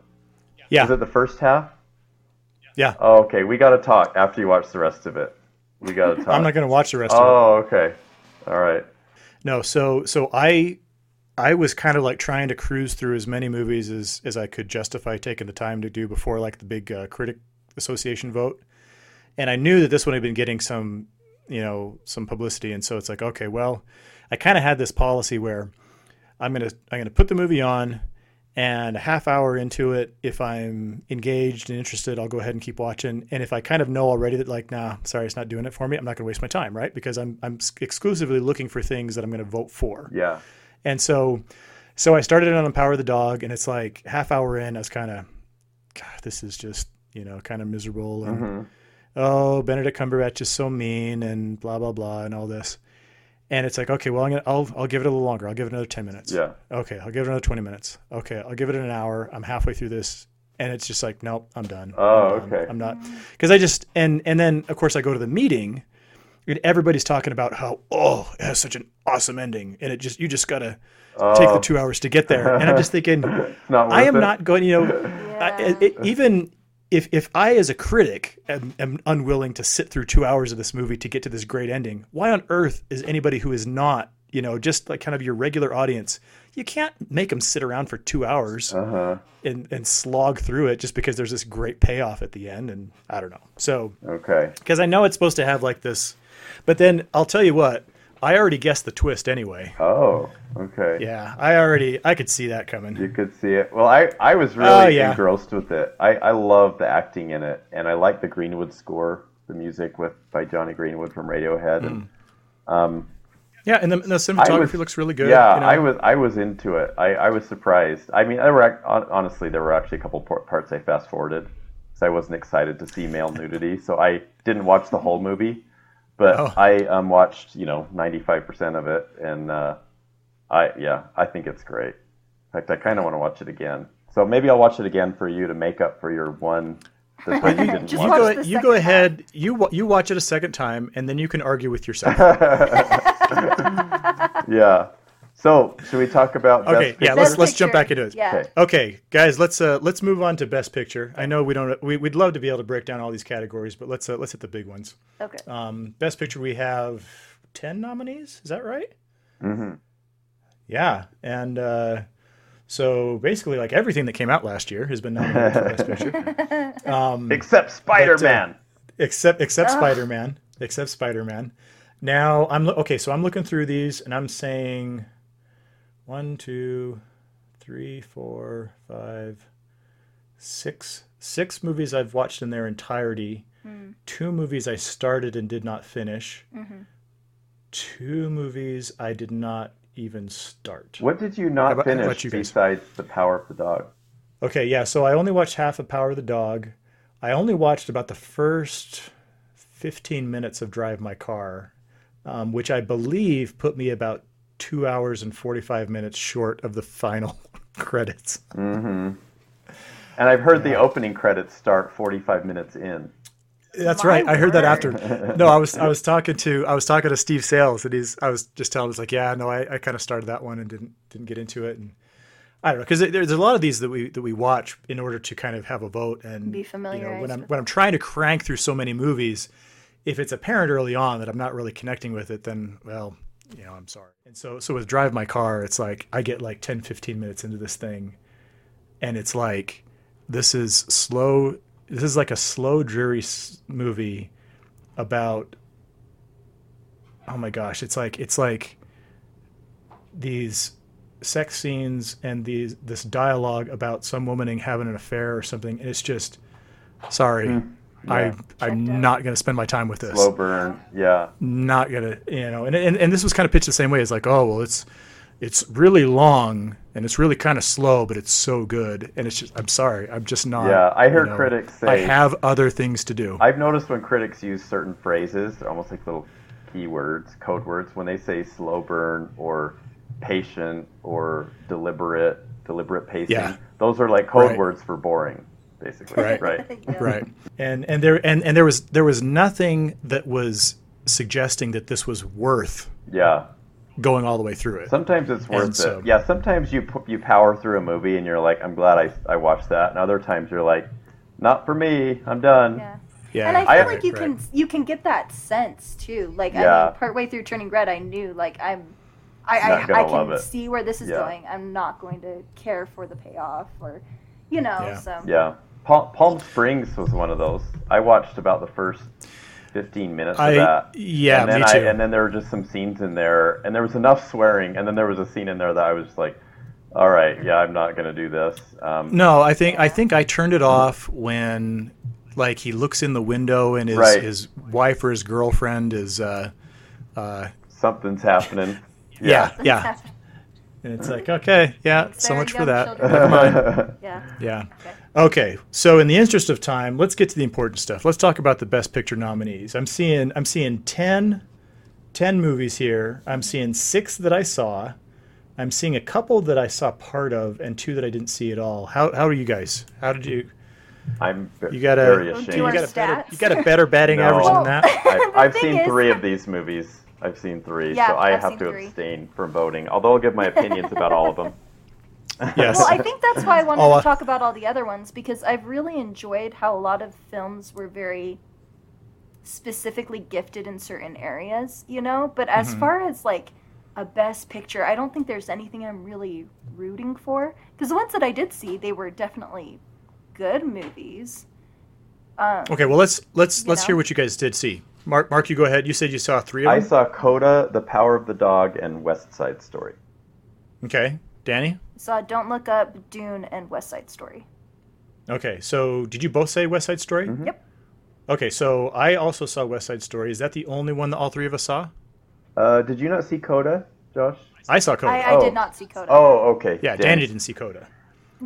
Yeah. Is it the first half? Yeah. Oh, okay. We got to talk after you watch the rest of it. We got to talk. I'm not going to watch the rest of it. Oh, okay. All right. No, so so I I was kind of like trying to cruise through as many movies as as I could justify taking the time to do before like the big uh, critic Association vote, and I knew that this one had been getting some, you know, some publicity, and so it's like, okay, well, I kind of had this policy where I'm gonna I'm gonna put the movie on, and a half hour into it, if I'm engaged and interested, I'll go ahead and keep watching. And if I kind of know already that like, nah, sorry, it's not doing it for me, I'm not gonna waste my time, right? Because I'm I'm exclusively looking for things that I'm gonna vote for. Yeah. And so, so I started it on Power of the Dog, and it's like half hour in, I was kind of, God, this is just you know kind of miserable, and hmm oh, Benedict Cumberbatch is so mean, and blah blah blah, and all this. And it's like, okay, well, I'm gonna, I'll, I'll give it a little longer. I'll give it another ten minutes. Yeah. Okay, I'll give it another twenty minutes. Okay, I'll give it an hour. I'm halfway through this, and it's just like, nope, I'm done. Oh, I'm done. okay. I'm not, because I just and and then of course I go to the meeting, and everybody's talking about how oh, it has such an awesome ending, and it just you just gotta take the Oh. two hours to get there, and I'm just thinking, I am it. not going, you know, I, it, even if if I as a critic am, am unwilling to sit through two hours of this movie to get to this great ending, why on earth is anybody who is not, you know, just like kind of your regular audience, you can't make them sit around for two hours Uh-huh. and and slog through it just because there's this great payoff at the end, and I don't know. So Okay. because I know it's supposed to have like this, but then I'll tell you what, I already guessed the twist anyway. Oh, okay. Yeah, I already I could see that coming. You could see it. Well, I, I was really Oh, yeah. engrossed with it. I, I love the acting in it, and I like the Greenwood score, the music with by Jonny Greenwood from Radiohead. And, um, Yeah, and the, the cinematography was- looks really good. yeah, you know? I was I was into it. I, I was surprised. I mean, there were honestly there were actually a couple parts I fast forwarded because I wasn't excited to see male nudity, so I didn't watch the whole movie. But Oh. I um, watched you know ninety five percent of it, and uh, I yeah I think it's great. In fact, I kind of want to watch it again. So maybe I'll watch it again for you to make up for your one that you didn't Just you watch go the you go half. ahead you you watch it a second time and then you can argue with yourself. yeah. So should we talk about? Okay, Best yeah, let's Best let's jump back into it. Yeah. Okay. Okay, guys, let's uh let's move on to best picture. I know we don't we, we'd love to be able to break down all these categories, but let's uh, let's hit the big ones. Okay. Um, best picture we have 10 nominees, is that right? Mm-hmm. Yeah, and uh so basically like everything that came out last year has been nominated for best picture. Um Except Spider Man. except except Ugh. Spider-Man, except Spider-Man. Now I'm okay, so I'm looking through these and I'm saying one, two, three, four, five, six, six movies I've watched in their entirety. Two movies I started and did not finish. Two movies I did not even start. What did you not about- finish about you guys? besides The Power of the Dog? Okay, yeah, so I only watched half of Power of the Dog. I only watched about the first 15 minutes of Drive My Car, um, which I believe put me about two hours and 45 minutes short of the final credits. Mm-hmm. And I've heard the opening credits start 45 minutes in. That's My right. I heard that after. No, I was I was talking to I was talking to Steve Sales, and he's I was just telling him, I was like, yeah, no, I, I kind of started that one and didn't didn't get into it, and I don't know because there's a lot of these that we that we watch in order to kind of have a vote and Be familiar. You know, when I'm when I'm trying to crank through so many movies, if it's apparent early on that I'm not really connecting with it, then well, you know, I'm sorry. And so so with Drive My Car, it's like I get like 10, 15 minutes into this thing, and it's like this is slow. This is like a slow, dreary movie about. Oh my gosh! It's like it's like these sex scenes and these this dialogue about some woman having an affair or something, and it's just sorry. Hmm. Yeah. I Checked out. I'm not going to spend my time with this. Slow burn. Yeah. Not gonna, you know, and, and and this was kind of pitched the same way. It's like, oh well, it's it's really long and it's really kind of slow, but it's so good. And it's just, I'm sorry, I'm just not. Yeah, I you know, critics say I have other things to do. I've noticed when critics use certain phrases, they're almost like little keywords, code words, when they say slow burn or patient or deliberate, deliberate pacing. Yeah. Those are like code Right. words for boring, basically. Right. Right. Yeah. right and and there and, and there was there was nothing that was suggesting that this was worth Yeah. going all the way through it Sometimes it's worth And so- it. Yeah, sometimes you pu- you power through a movie and you're like, I'm glad I, I watched that. And other times you're like, not for me. I'm done. Yeah. yeah and I feel I- like you right. can you can get that sense too. Like I Yeah. mean, partway through Turning Red, I knew like I'm, I I, I can see where this is Yeah. going. I'm not going to care for the payoff or, you know. Yeah. So Yeah. Palm, Palm Springs was one of those. I watched about the first 15 minutes I- of that. yeah, and then me I, too. and then there were just some scenes in there, and there was enough swearing, and then there was a scene in there that I was like, all right, yeah, I'm not gonna do this. Um, No, I think I think I turned it off when like he looks in the window and his Right. his wife or his girlfriend is uh uh Something's happening. yeah, yeah. And it's like, okay, yeah, so much for that. Never mind. Yeah. Yeah. Okay. Okay, so in the interest of time, let's get to the important stuff. Let's talk about the best picture nominees. I'm seeing I'm seeing 10, 10 movies here. I'm seeing 6 that I saw. I'm seeing a couple that I saw part of and two that I didn't see at all. How how are you guys? How did you I'm ve- You gotta- very you ashamed. you got a better you got a better batting No. average than that? I've, I've thing seen is- three of these movies. I've seen three, Yeah, so I I've have to three. abstain from voting. Although I'll give my opinions about all of them. Yes. Well, I think that's why I wanted Oh, uh, to talk about all the other ones because I've really enjoyed how a lot of films were very specifically gifted in certain areas, you know? But as Mm-hmm. far as like a best picture, I don't think there's anything I'm really rooting for because the ones that I did see, they were definitely good movies. Um, Okay, well let's let's let's know? hear what you guys did see. Mark Mark, you go ahead. You said you saw 3 of them. I saw Coda, The Power of the Dog, and West Side Story. Okay. Danny? saw Don't Look Up, Dune, and West Side Story. Okay. So, did you both say West Side Story? Mhm. Yep. Okay, so I also saw West Side Story. Is that the only one that all three of us saw? Uh, did you not see Coda, Josh? I saw Coda. I, I Oh. did not see Coda. Oh, okay. yeah, Damn. Danny didn't see Coda.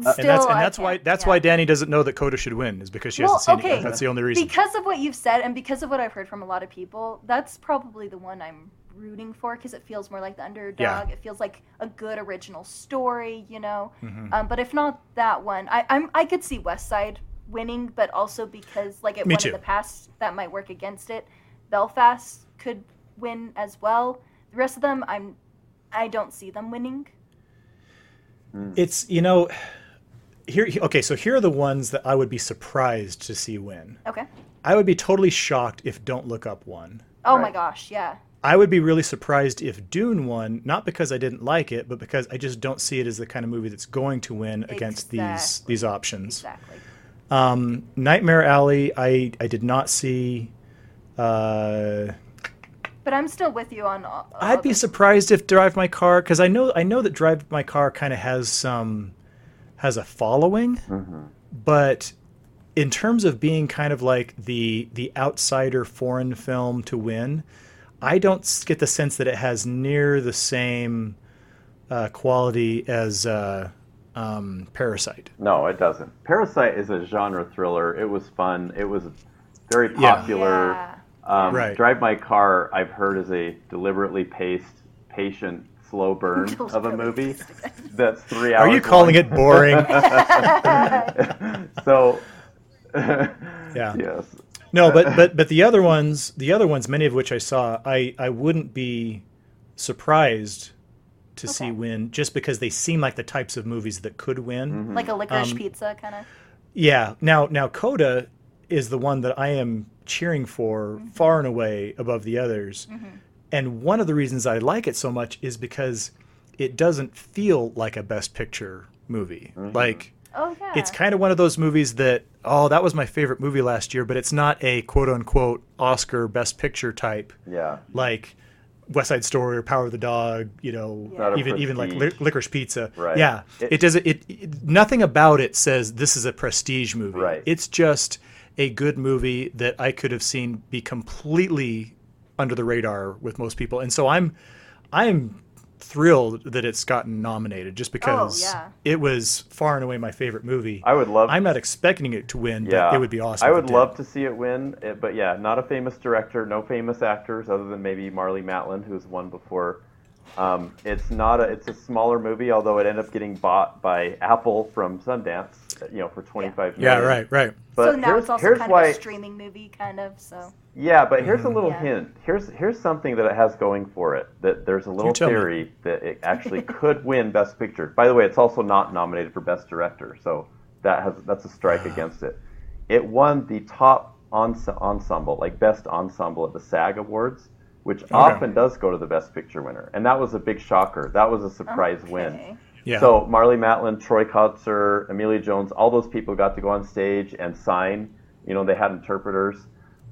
Still, and that's and that's why that's yeah. why Danny doesn't know that Coda should win is because she Well, hasn't seen it. okay. yet. That's the only reason. Because of what you've said and because of what I've heard from a lot of people, that's probably the one I'm rooting for because it feels more like the underdog. Yeah. It feels like a good original story, you know. Mhm. Um, but if not that one, I, I'm I could see West Side winning, but also because like it Me won too. in the past, that might work against it. Belfast could win as well. The rest of them, I'm I don't see them winning. It's you know, here okay. So here are the ones that I would be surprised to see win. Okay. I would be totally shocked if Don't Look Up won. Oh my gosh, yeah. I would be really surprised if Dune won, not because I didn't like it, but because I just don't see it as the kind of movie that's going to win against these these options. Exactly. Um, Nightmare Alley, I I did not see. Uh, But I'm still with you on. all- all I'd be the- surprised if Drive My Car, because I know I know that Drive My Car kind of has some has a following, Mhm. but in terms of being kind of like the the outsider foreign film to win, I don't get the sense that it has near the same uh, quality as uh, um, Parasite. No, it doesn't. Parasite is a genre thriller. It was fun. It was very Yeah. popular. Yeah. Um, Right. Drive My Car, I've heard, is a deliberately paced, patient, slow burn of a movie that's three hours. Are you calling long. it boring? so, Yeah. yes. No, but but but the other ones, the other ones, many of which I saw, I I wouldn't be surprised to see win just because they seem like the types of movies that could win. Mhm. like a licorice Um, pizza kind of. Yeah. Now now Coda is the one that I am cheering for far and away above the others. And one of the reasons I like it so much is because it doesn't feel like a best picture movie. Mm-hmm. Like Oh yeah. it's kind of one of those movies that oh that was my favorite movie last year but it's not a quote unquote oscar best picture type Yeah. like west side story or power of the dog you know Yeah. Even even like prestige. li- licorice pizza Right. yeah It- it, does it, it nothing about it says this is a prestige movie Right. it's just a good movie that i could have seen be completely under the radar with most people and so i'm i'm thrilled that it's gotten nominated just because Oh, yeah. it was far and away my favorite movie I would love. I'm not expecting it to win, yeah, but it would be awesome. I would it did. love to see it win, eh, but yeah, not a famous director, no famous actors other than maybe Marlee Matlin, who's won before. Um, it's not a. It's a smaller movie, although it ended up getting bought by Apple from Sundance, you know, for twenty five Yeah, million. right, right. But so now here's, it's also here's kind why, of a streaming movie, kind of. So Yeah, but here's a mm-hmm. little Yeah. hint. Here's here's something that it has going for it. That there's a little tell me. theory that it actually could win Best Picture. By the way, it's also not nominated for Best Director, so that has that's a strike against it. It won the top ens- ensemble, like Best Ensemble at the SAG Awards, which often does go to the Best Picture winner, and that was a big shocker. That was a surprise win. Okay. Yeah. So Marlee Matlin, Troy Kotsur, Emilia Jones, all those people got to go on stage and sign. You know, they had interpreters.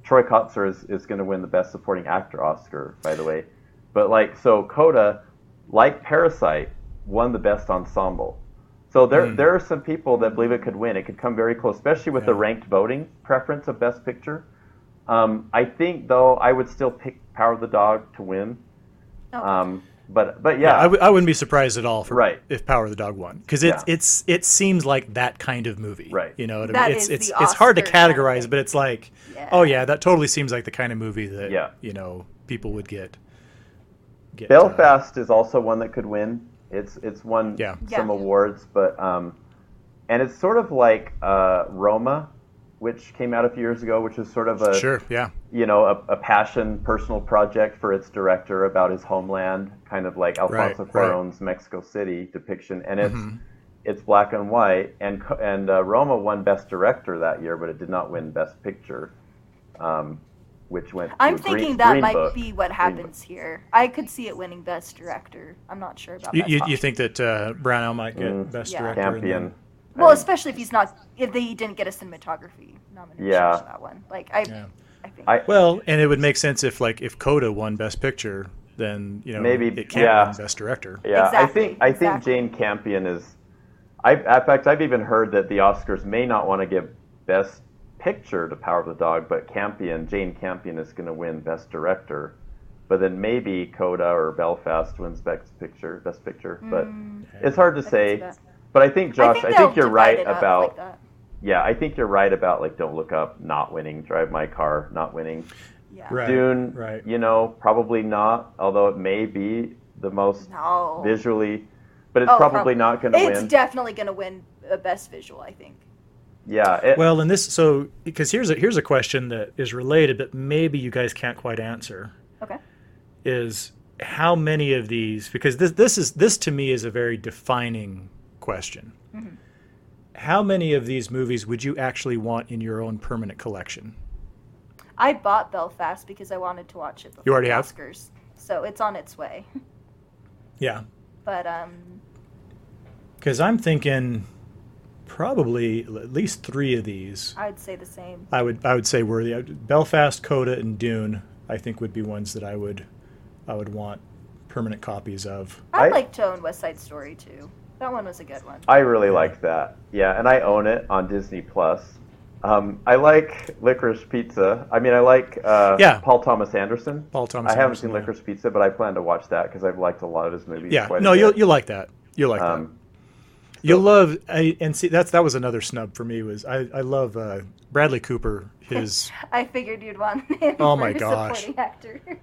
Troy Kotsur is, is going to win the Best Supporting Actor Oscar, by the way. But like, so Coda, like Parasite, won the Best Ensemble. So there, Mm. there are some people that believe it could win. It could come very close, especially with the ranked voting preference of Best Picture. Um, I think, though, I would still pick Power of the Dog to win. Oh. Um, but, but Yeah, yeah, I w- I wouldn't be surprised at all for Right. if Power of the Dog won because it's Yeah. it's it seems like that kind of movie. Right. You know what I mean? It's it's the it's hard to Oscar kind of categorize, thing. but it's like, Yeah. oh yeah, that totally seems like the kind of movie that Yeah. you know people would get. get uh, Belfast is also one that could win. It's it's won Yeah. some Yeah. awards, but um, and it's sort of like uh, Roma, which came out a few years ago, which is sort of a sure. Yeah. you know a, a passion personal project for its director about his homeland, kind of like Alfonso Right, right. Cuarón's Mexico City depiction, and it's Mhm. it's black and white, and and uh, Roma won Best Director that year, but it did not win Best Picture, um, which went. I'm to Green- thinking that Green might Book. be what Green happens here. I could see it winning Best Director. I'm not sure about You, Best you, you think that uh, Branagh might get Mm. best Yeah. director? and Campion. then- Well, I- especially if he's not, if they didn't get a cinematography nomination Yeah. for that one. Like I, Yeah. I think. I- Well, and it would make sense if like if Coda won best picture, then you know Maybe, it can't yeah. win best director. Yeah, Exactly, I think I think exactly. Jane Campion is. I in fact I've even heard that the Oscars may not want to give Best Picture to Power of the Dog, but Campion Jane Campion is going to win Best Director, but then maybe Coda or Belfast wins Best Picture Best Picture. But Mm, it's hard to I say. That. But I think Josh, I think, they'll you're right about like yeah, I think you're right about like Don't Look Up not winning, Drive My Car not winning. Yeah. Right. Dune, right. you know, probably not, although it may be the most No. visually, but it's Oh, probably prob- not going to win. It's definitely going to win a Best Visual, I think. yeah, it, Well, and this so because here's a here's a question that is related, but maybe you guys can't quite answer. Okay. Is how many of these? Because this this is this to me is a very defining question. Mm-hmm. How many of these movies would you actually want in your own permanent collection? I bought Belfast because I wanted to watch it before You already the have? Oscars. So it's on its way. Yeah, But um because I'm thinking probably at least three of these. I'd say the same. I would I would say worthy. Belfast, Coda, and Dune. I think would be ones that I would I would want permanent copies of. I'd I- like to own West Side Story too. That one was a good one. I really like that. Yeah, and I own it on Disney Plus. Um, I like Licorice Pizza. I mean, I like uh, Yeah. Paul Thomas Anderson. Paul Thomas I haven't Anderson, seen yeah. Licorice Pizza, but I plan to watch that because I've liked a lot of his movies. Yeah, quite a no, bit. you'll you'll like that. You'll like that. Um, You'll love I, and see that's that was another snub for me was I I love uh, Bradley Cooper his I figured you'd want him Oh my a gosh. supporting actor.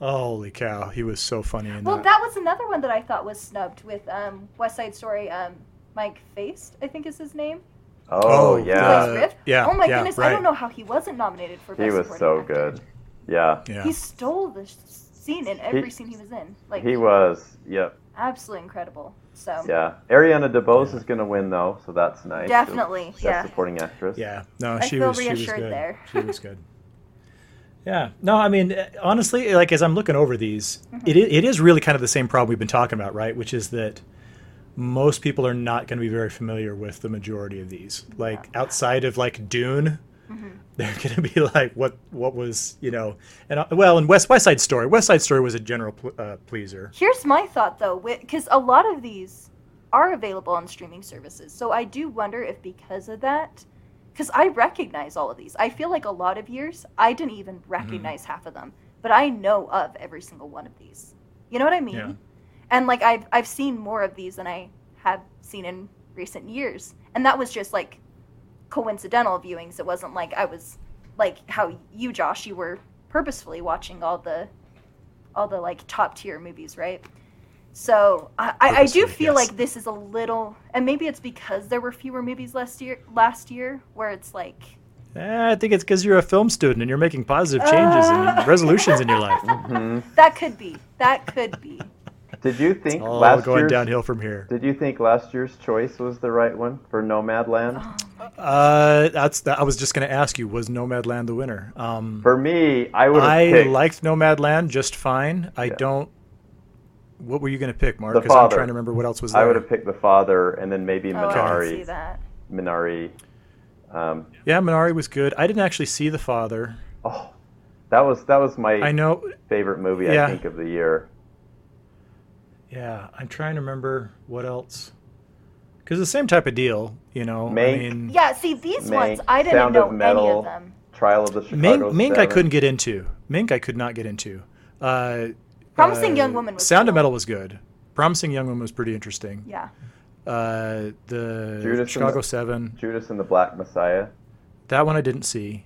holy cow he was so funny in well, that. that was another one that I thought was snubbed with um, West Side Story. Um, Mike Faist, I think is his name. oh, Oh, yeah, uh, yeah, Oh my yeah, goodness, I don't know how he wasn't nominated for. he Best was Supporting so Actor. good. Yeah, yeah. He stole the scene in every He- scene he was in. Like he was. Yep. absolutely incredible. So Yeah. Ariana DeBose Yeah. is going to win though, so that's nice. Definitely, Best yeah. supporting actress. Yeah, no, I she feel was she was good. there. she was good. Yeah, no, I mean, honestly, like as I'm looking over these, mm-hmm. it, it is really kind of the same problem we've been talking about, right? Which is that most people are not going to be very familiar with the majority of these. Like outside of like Dune, Mm-hmm. they're going to be like, what what was you know, and uh, well, and West West Side Story, West Side Story was a general pl- uh, pleaser. Here's my thought though, because a lot of these are available on streaming services. So I do wonder if because of that, because I recognize all of these. I feel like a lot of years I didn't even mm-hmm. recognize half of them, but I know of every single one of these. You know what I mean? Yeah. And like I've I've seen more of these than I have seen in recent years, and that was just like coincidental viewings. It wasn't like I was like how you, Josh, you were purposefully watching all the all the like top tier movies, right? So I, I, I do feel yes. like this is a little, and maybe it's because there were fewer movies last year. Last year, where it's like, Eh, I think it's because you're a film student and you're making positive changes and resolutions in your life. Mhm. that could be, that could be. Did you think All last going year's downhill from here. Did you think last year's choice was the right one for Nomadland? Uh, that's that. I was just going to ask you, was Nomadland the winner? Um, For me, I would have I picked. liked Nomadland just fine. I Yeah. don't. What were you going to pick, Mark? Because I'm trying to remember what else was there. I would have picked The Father, and then maybe Oh, I see that. Minari. Um, Yeah, Minari was good. I didn't actually see The Father. oh, that was that was my I know. favorite movie Yeah. I think of the year. Yeah, I'm trying to remember what else. Because the same type of deal, you know. Mank. I mean, Yeah, see these Mank, ones I didn't Sound know of Metal, any of them. Trial of the Mank, Chicago Mank I couldn't get into. Mank I could not get into. Uh, Promising uh, Young Woman was Sound of. Metal was good. Promising Young Woman was pretty interesting. Yeah. Uh, the Judas Chicago the- Seven. Judas and the Black Messiah. That one I didn't see.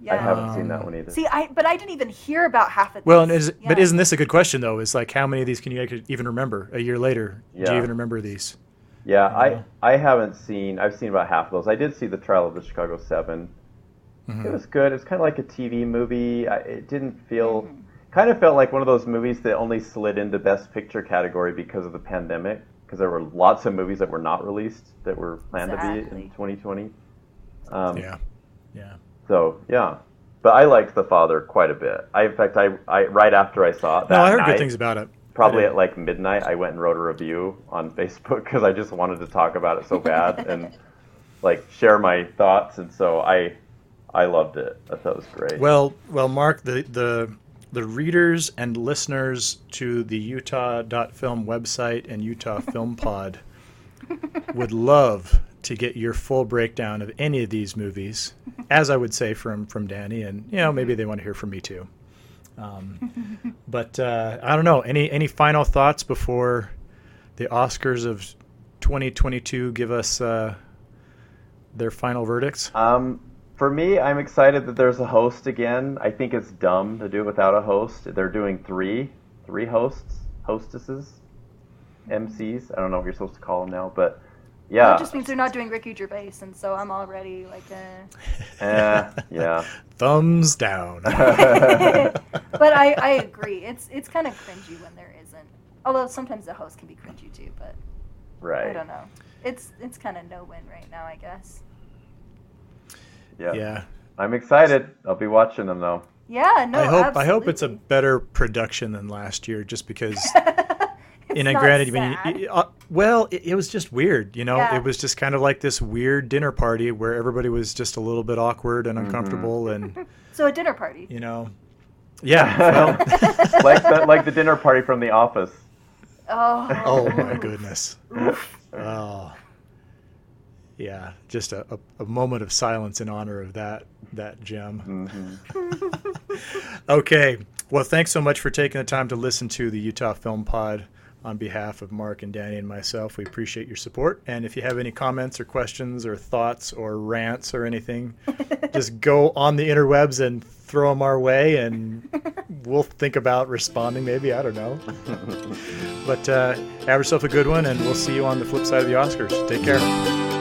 Yeah. I haven't seen Um, that one either. See, I but I didn't even hear about half of Well, and these. is, but isn't this a good question though? Is like how many of these can you even remember a year later? Yeah. Do you even remember these? Yeah, Yeah. I I haven't seen. I've seen about half of those. I did see the Trial of the Chicago 7 Mhm. It was good. It's kind of like a TV movie. I, it didn't feel. Mhm. Kind of felt like one of those movies that only slid into Best Picture category because of the pandemic. Because there were lots of movies that were not released that were planned to be in 2020. Um, Yeah, yeah. So yeah, but I liked The Father quite a bit. I in fact I, I right after I saw it that No, I heard night, good things about it. probably at like midnight i went and wrote a review on facebook because i just wanted to talk about it so bad and like share my thoughts and so i i loved it i thought it was great Well, well, Mark, the the the readers and listeners to the Utah.film website and Utah Film Pod would love to get your full breakdown of any of these movies, as I would say from from Danny, and you know maybe they want to hear from me too. Um, but uh, I don't know. Any any final thoughts before the Oscars of 2022 give us uh, their final verdicts? um for me i'm excited that there's a host again i think it's dumb to do it without a host they're doing three three hosts hostesses mcs i don't know what you're supposed to call them now but yeah It just means they're not doing Ricky Gervais, and so I'm already like, eh. eh, yeah Thumbs down. but I, I agree. It's it's kind of cringy when there isn't. Although sometimes the host can be cringy too, but right. I don't know. It's it's kind of no win right now, I guess. Yeah. yeah. i'm excited i'll be watching them though Yeah, no. I hope I hope it's a better production than last year, just because. It's in a not granted, I mean, sad. uh, well, it, it was just weird, you know. Yeah. It was just kind of like this weird dinner party where everybody was just a little bit awkward Mm-hmm. and uncomfortable, and so a dinner party. you know, yeah. Well, like the, like the dinner party from The Office. Oh. oh my goodness. Oh, yeah. Just a, a, a moment of silence in honor of that that gem. hmm Okay. Well, thanks so much for taking the time to listen to the Utah Film Pod. On behalf of Mark and Danny and myself, we appreciate your support. And if you have any comments or questions or thoughts or rants or anything, just go on the interwebs and throw them our way, and we'll think about responding. Maybe I don't know. But uh, have yourself a good one, and we'll see you on the flip side of the Oscars. Take care.